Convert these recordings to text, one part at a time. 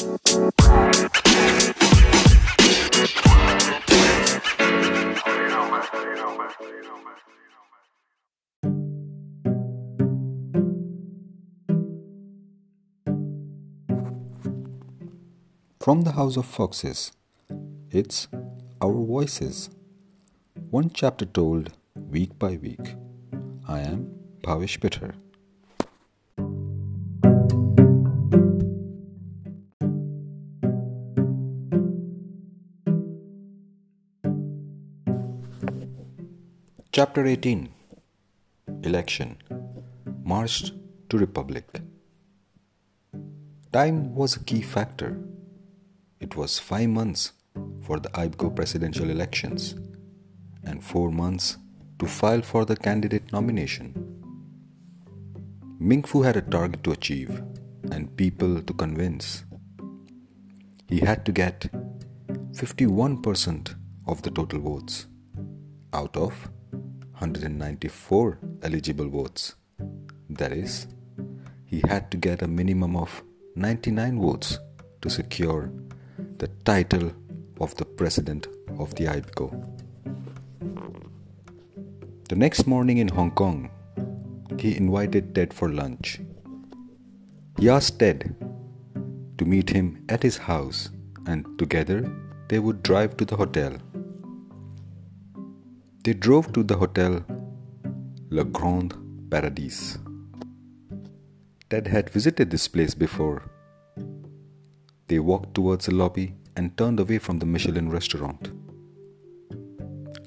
From the House of Foxes, it's Our Voices. One chapter told week by week. I am Bhavish Pitter. Chapter 18 Election March to Republic. Time was a key factor it was five months for the IBCO presidential elections and four months to file for the candidate nomination. Ming Fu had a target to achieve and people to convince. He had to get 51% of the total votes out of 194 eligible votes. That is, he had to get a minimum of 99 votes to secure the title of the president of the IBCO. The next morning in Hong Kong, he invited Ted for lunch. He asked Ted to meet him at his house and together they would drive to the hotel. They drove to the hotel Le Grand Paradis. Ted had visited this place before they walked towards the lobby and turned away from the Michelin restaurant.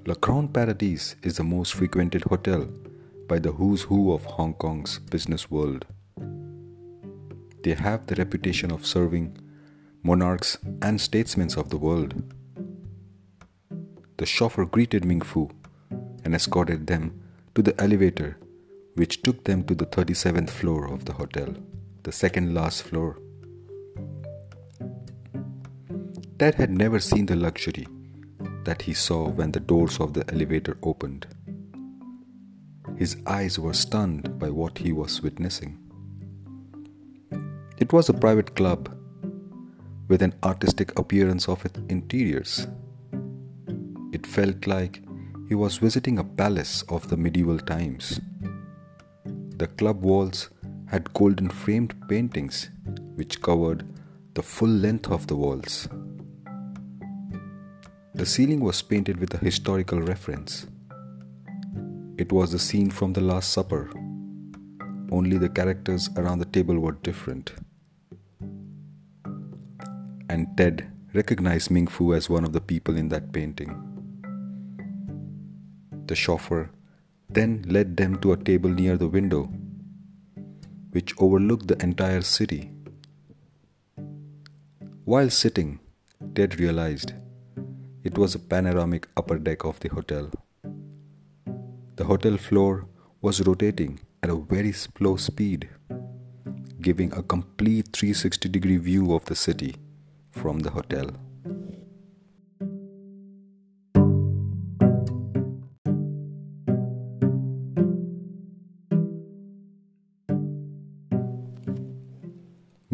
Le Grand Paradis is the most frequented hotel by the who's who of Hong Kong's business world. They have the reputation of serving monarchs and statesmen of the world. The chauffeur greeted Ming Fu and escorted them to the elevator, which took them to the 37th floor of the hotel, the second last floor Ted had never seen the luxury that he saw when the doors of the elevator opened. His eyes were stunned by what he was witnessing. It was a private club with an artistic appearance of its interiors. It felt like he was visiting a palace of the medieval times. The club walls had golden framed paintings which covered the full length of the walls. The ceiling was painted with a historical reference. It was the scene from the Last Supper, only the characters around the table were different. And Ted recognized Ming Fu as one of the people in that painting. The chauffeur then led them to a table near the window, which overlooked the entire city. While sitting, Ted realized it was a panoramic upper deck of the hotel. The hotel floor was rotating at a very slow speed, giving a complete 360 degree view of the city from the hotel.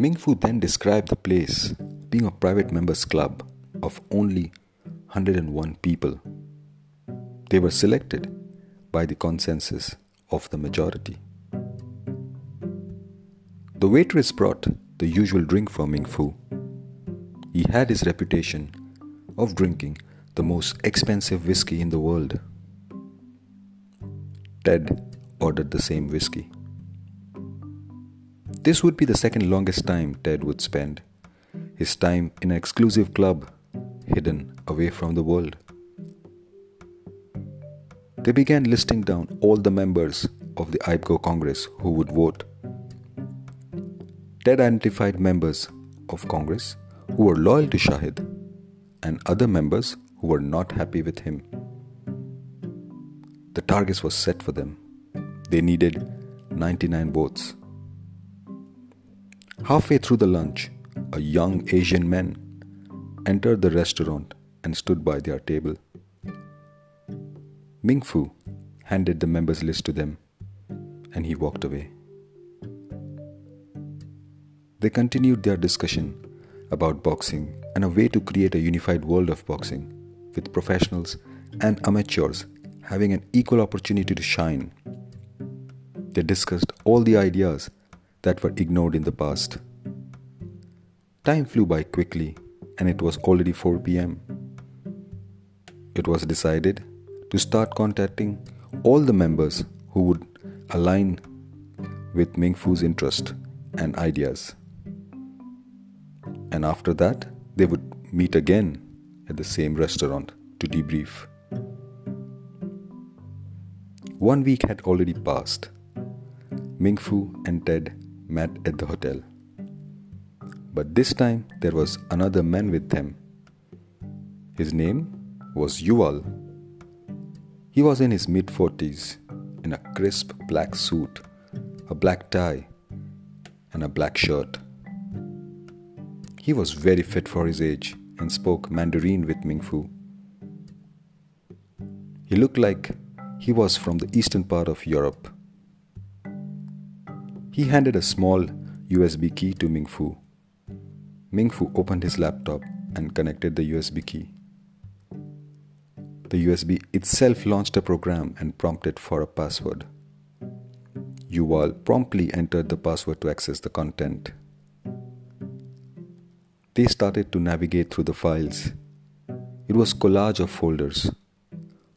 Ming Fu then described the place being a private members club of only 101 people. They were selected by the consensus of the majority. The waitress brought the usual drink for Ming Fu. He had his reputation of drinking the most expensive whiskey in the world. Ted ordered the same whiskey. This would be the second longest time Ted would spend his time in an exclusive club hidden away from the world. They began listing down all the members of the IBCO Congress who would vote. Ted identified members of Congress who were loyal to Shahid and other members who were not happy with him. The targets was set for them. They needed 99 votes. Halfway through the lunch, a young Asian man entered the restaurant and stood by their table. Ming Fu handed the members' list to them and he walked away. They continued their discussion about boxing and a way to create a unified world of boxing with professionals and amateurs having an equal opportunity to shine. They discussed all the ideas that were ignored in the past. Time flew by quickly and it was already 4 pm. It was decided to start contacting all the members who would align with Ming Fu's interest and ideas. And after that, they would meet again at the same restaurant to debrief. One week had already passed. Ming Fu and Ted met at the hotel. But this time there was another man with them. His name was Yuval. He was in his mid 40s, in a crisp black suit, a black tie, and a black shirt. He was very fit for his age and spoke Mandarin with Ming Fu. He looked like he was from the eastern part of Europe. He handed a small USB key to Ming Fu. Ming Fu opened his laptop and connected the USB key. The USB itself launched a program and prompted for a password. Yuval promptly entered the password to access the content. They started to navigate through the files. It was collage of folders.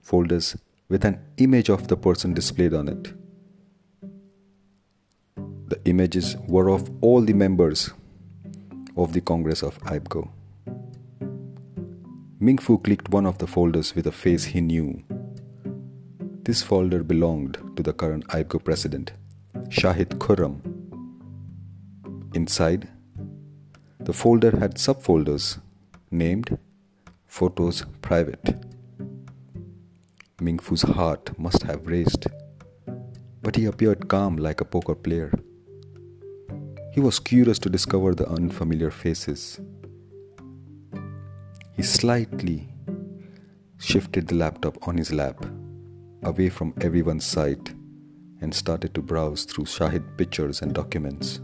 Folders with an image of the person displayed on it. The images were of all the members of the Congress of IBCO. Ming Fu clicked one of the folders with a face he knew. This folder belonged to the current IBCO president, Shahid Khurram. Inside, the folder had subfolders named Photos Private. Ming Fu's heart must have raced, but he appeared calm like a poker player. He was curious to discover the unfamiliar faces. He slightly shifted the laptop on his lap, away from everyone's sight, and started to browse through Shahid pictures and documents.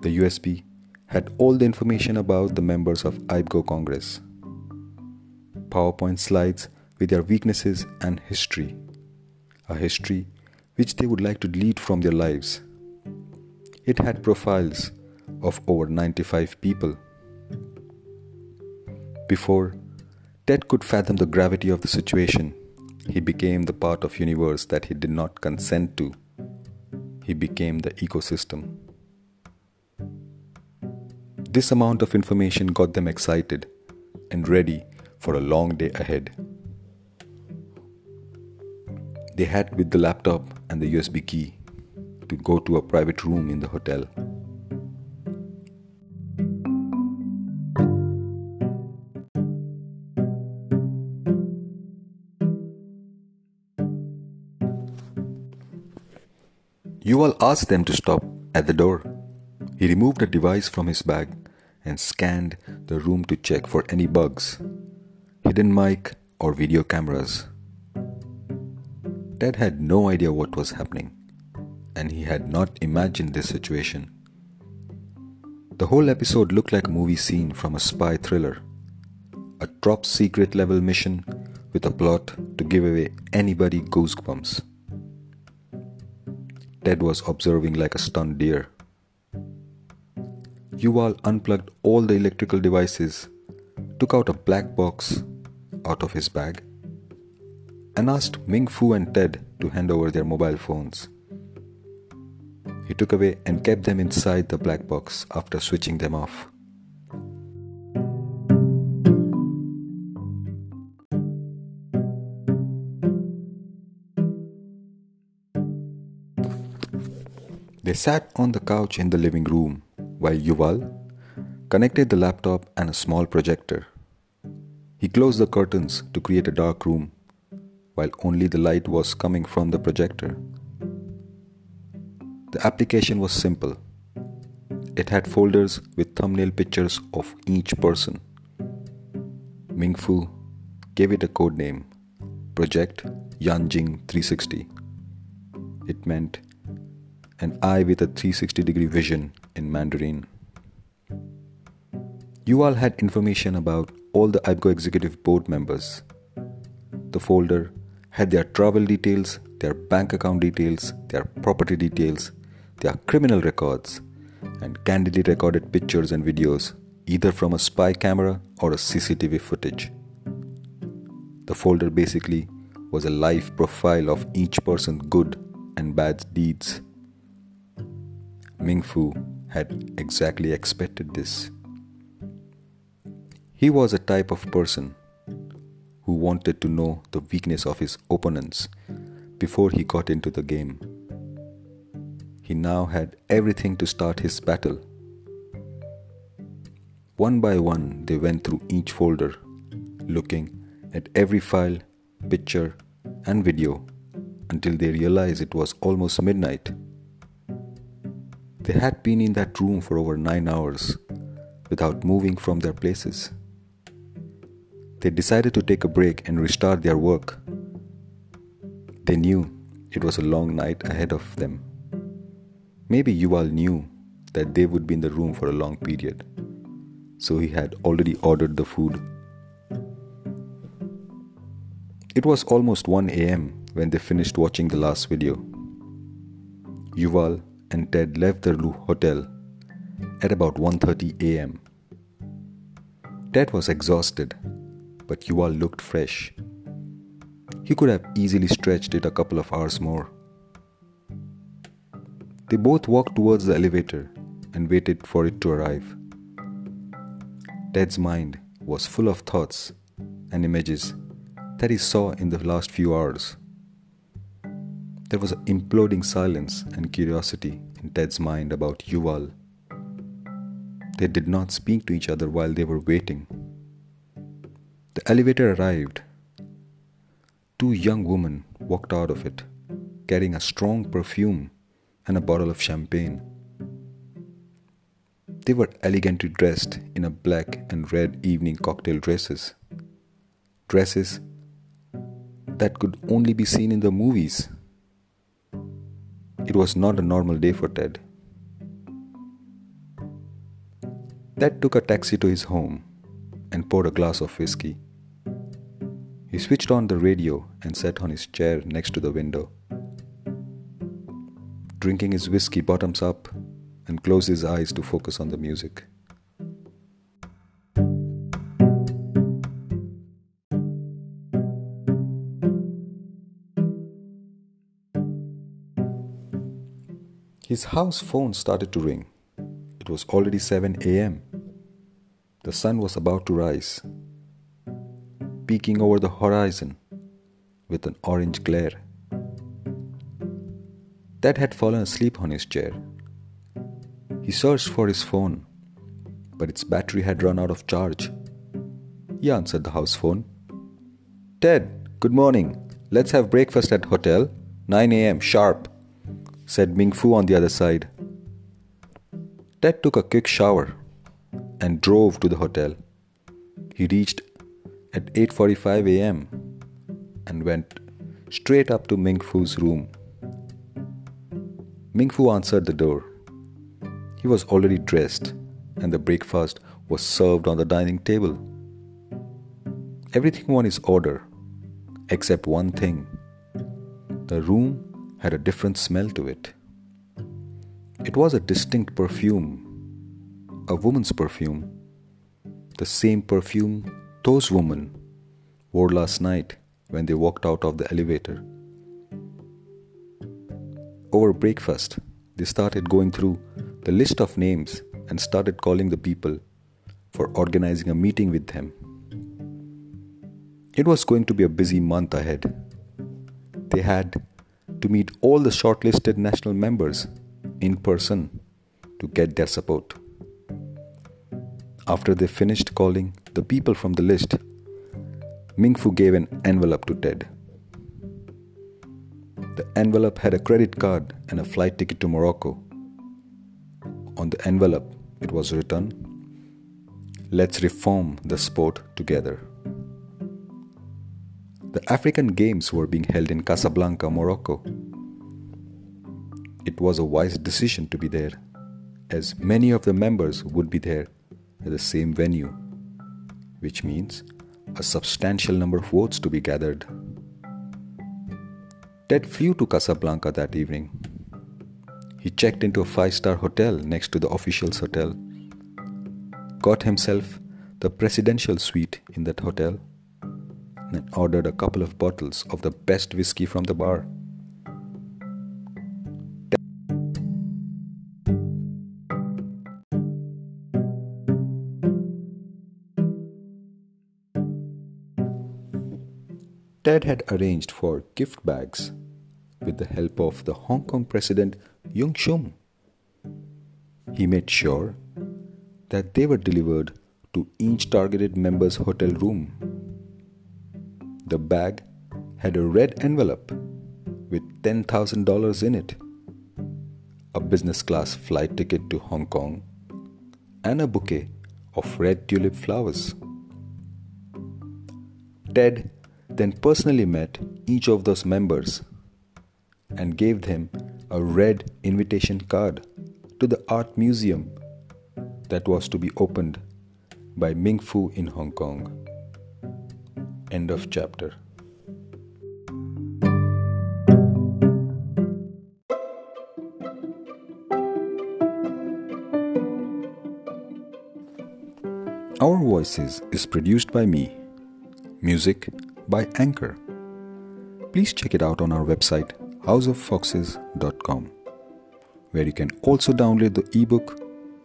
The USB had all the information about the members of IBCO Congress. PowerPoint slides with their weaknesses and history, a history which they would like to delete from their lives. It had profiles of over 95 people. Before Ted could fathom the gravity of the situation, he became the part of universe that he did not consent to. He became the ecosystem. This amount of information got them excited and ready for a long day ahead. They had with the laptop and the USB key to go to a private room in the hotel. you Yuval asked them to stop at the door. He removed a device from his bag and scanned the room to check for any bugs, hidden mic, or video cameras. Ted had no idea what was happening, and he had not imagined this situation. The whole episode looked like a movie scene from a spy thriller, a top secret level mission with a plot to give away anybody goosebumps. Ted was observing like a stunned deer. Yuval unplugged all the electrical devices, took out a black box out of his bag, and asked Ming Fu and Ted to hand over their mobile phones. He took away and kept them inside the black box after switching them off. They sat on the couch in the living room while Yuval connected the laptop and a small projector. He closed the curtains to create a dark room while only the light was coming from the projector. The application was simple. It had folders with thumbnail pictures of each person. Ming Fu gave it a code name Project Yanjing 360. It meant an eye with a 360 degree vision in Mandarin. Yuval had information about all the IBCO executive board members. The folder had their travel details, their bank account details, their property details, their criminal records, and candidly recorded pictures and videos, either from a spy camera or a CCTV footage. The folder basically was a life profile of each person's good and bad deeds. Ming Fu had exactly expected this. He was a type of person who wanted to know the weakness of his opponents before he got into the game. He now had everything to start his battle. One by one, they went through each folder, looking at every file, picture, and video until they realized it was almost midnight. They had been in that room for over nine hours without moving from their places. They decided to take a break and restart their work. They knew it was a long night ahead of them. Maybe Yuval knew that they would be in the room for a long period, so he had already ordered the food. It was almost 1 am when they finished watching the last video. Yuval and Ted left the hotel at about 1:30 am. Ted was exhausted, but Yuval looked fresh. He could have easily stretched it a couple of hours more. They both walked towards the elevator and waited for it to arrive. Ted's mind was full of thoughts and images that he saw in the last few hours. There was an imploding silence and curiosity in Ted's mind about Yuval. They did not speak to each other while they were waiting. The elevator arrived. Two young women walked out of it, carrying a strong perfume and a bottle of champagne. They were elegantly dressed in a black and red evening cocktail dresses. Dresses that could only be seen in the movies. It was not a normal day for Ted. Ted took a taxi to his home and poured a glass of whiskey. He switched on the radio and sat on his chair next to the window drinking his whiskey bottoms up, and closed his eyes to focus on the music. His house phone started to ring. It was already 7 am. The sun was about to rise, peeking over the horizon with an orange glare. Ted had fallen asleep on his chair. He searched for his phone, but its battery had run out of charge. He answered the house phone. Ted, good morning. Let's have breakfast at hotel, 9 a.m. sharp, said Ming Fu on the other side. Ted took a quick shower and drove to the hotel. He reached at 8:45 a.m. and went straight up to Ming Fu's room. Ming Fu answered the door. He was already dressed, and the breakfast was served on the dining table. Everything on his order, except one thing. The room had a different smell to it. It was a distinct perfume, a woman's perfume, the same perfume those women wore last night when they walked out of the elevator. Over breakfast, they started going through the list of names and started calling the people for organizing a meeting with them. It was going to be a busy month ahead. They had to meet all the shortlisted national members in person to get their support. After they finished calling the people from the list, Ming Fu gave an envelope to Ted. The envelope had a credit card and a flight ticket to Morocco. On the envelope, it was written, Let's reform the sport together. The African Games were being held in Casablanca, Morocco. It was a wise decision to be there, as many of the members would be there at the same venue, which means a substantial number of votes to be gathered. Ted flew to Casablanca that evening. He checked into a five star hotel next to the official's hotel, got himself the presidential suite in that hotel, and ordered a couple of bottles of the best whiskey from the bar. Ted had arranged for gift bags with the help of the Hong Kong president Yung Shum. He made sure that they were delivered to each targeted member's hotel room. The bag had a red envelope with $10,000 in it, a business class flight ticket to Hong Kong, and a bouquet of red tulip flowers. Ted then personally met each of those members and gave them a red invitation card to the art museum that was to be opened by Ming Fu in Hong Kong. End of chapter. Our Voices is produced by me. Music by Anchor. Please check it out on our website houseoffoxes.com, where you can also download the ebook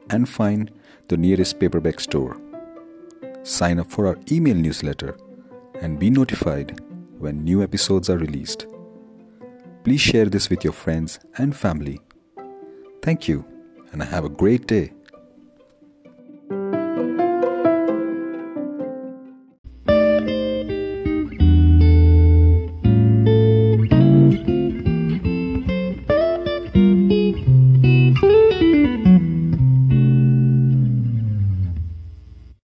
and find the nearest paperback store. Sign up for our email newsletter and be notified when new episodes are released. Please share this with your friends and family. Thank you, and have a great day.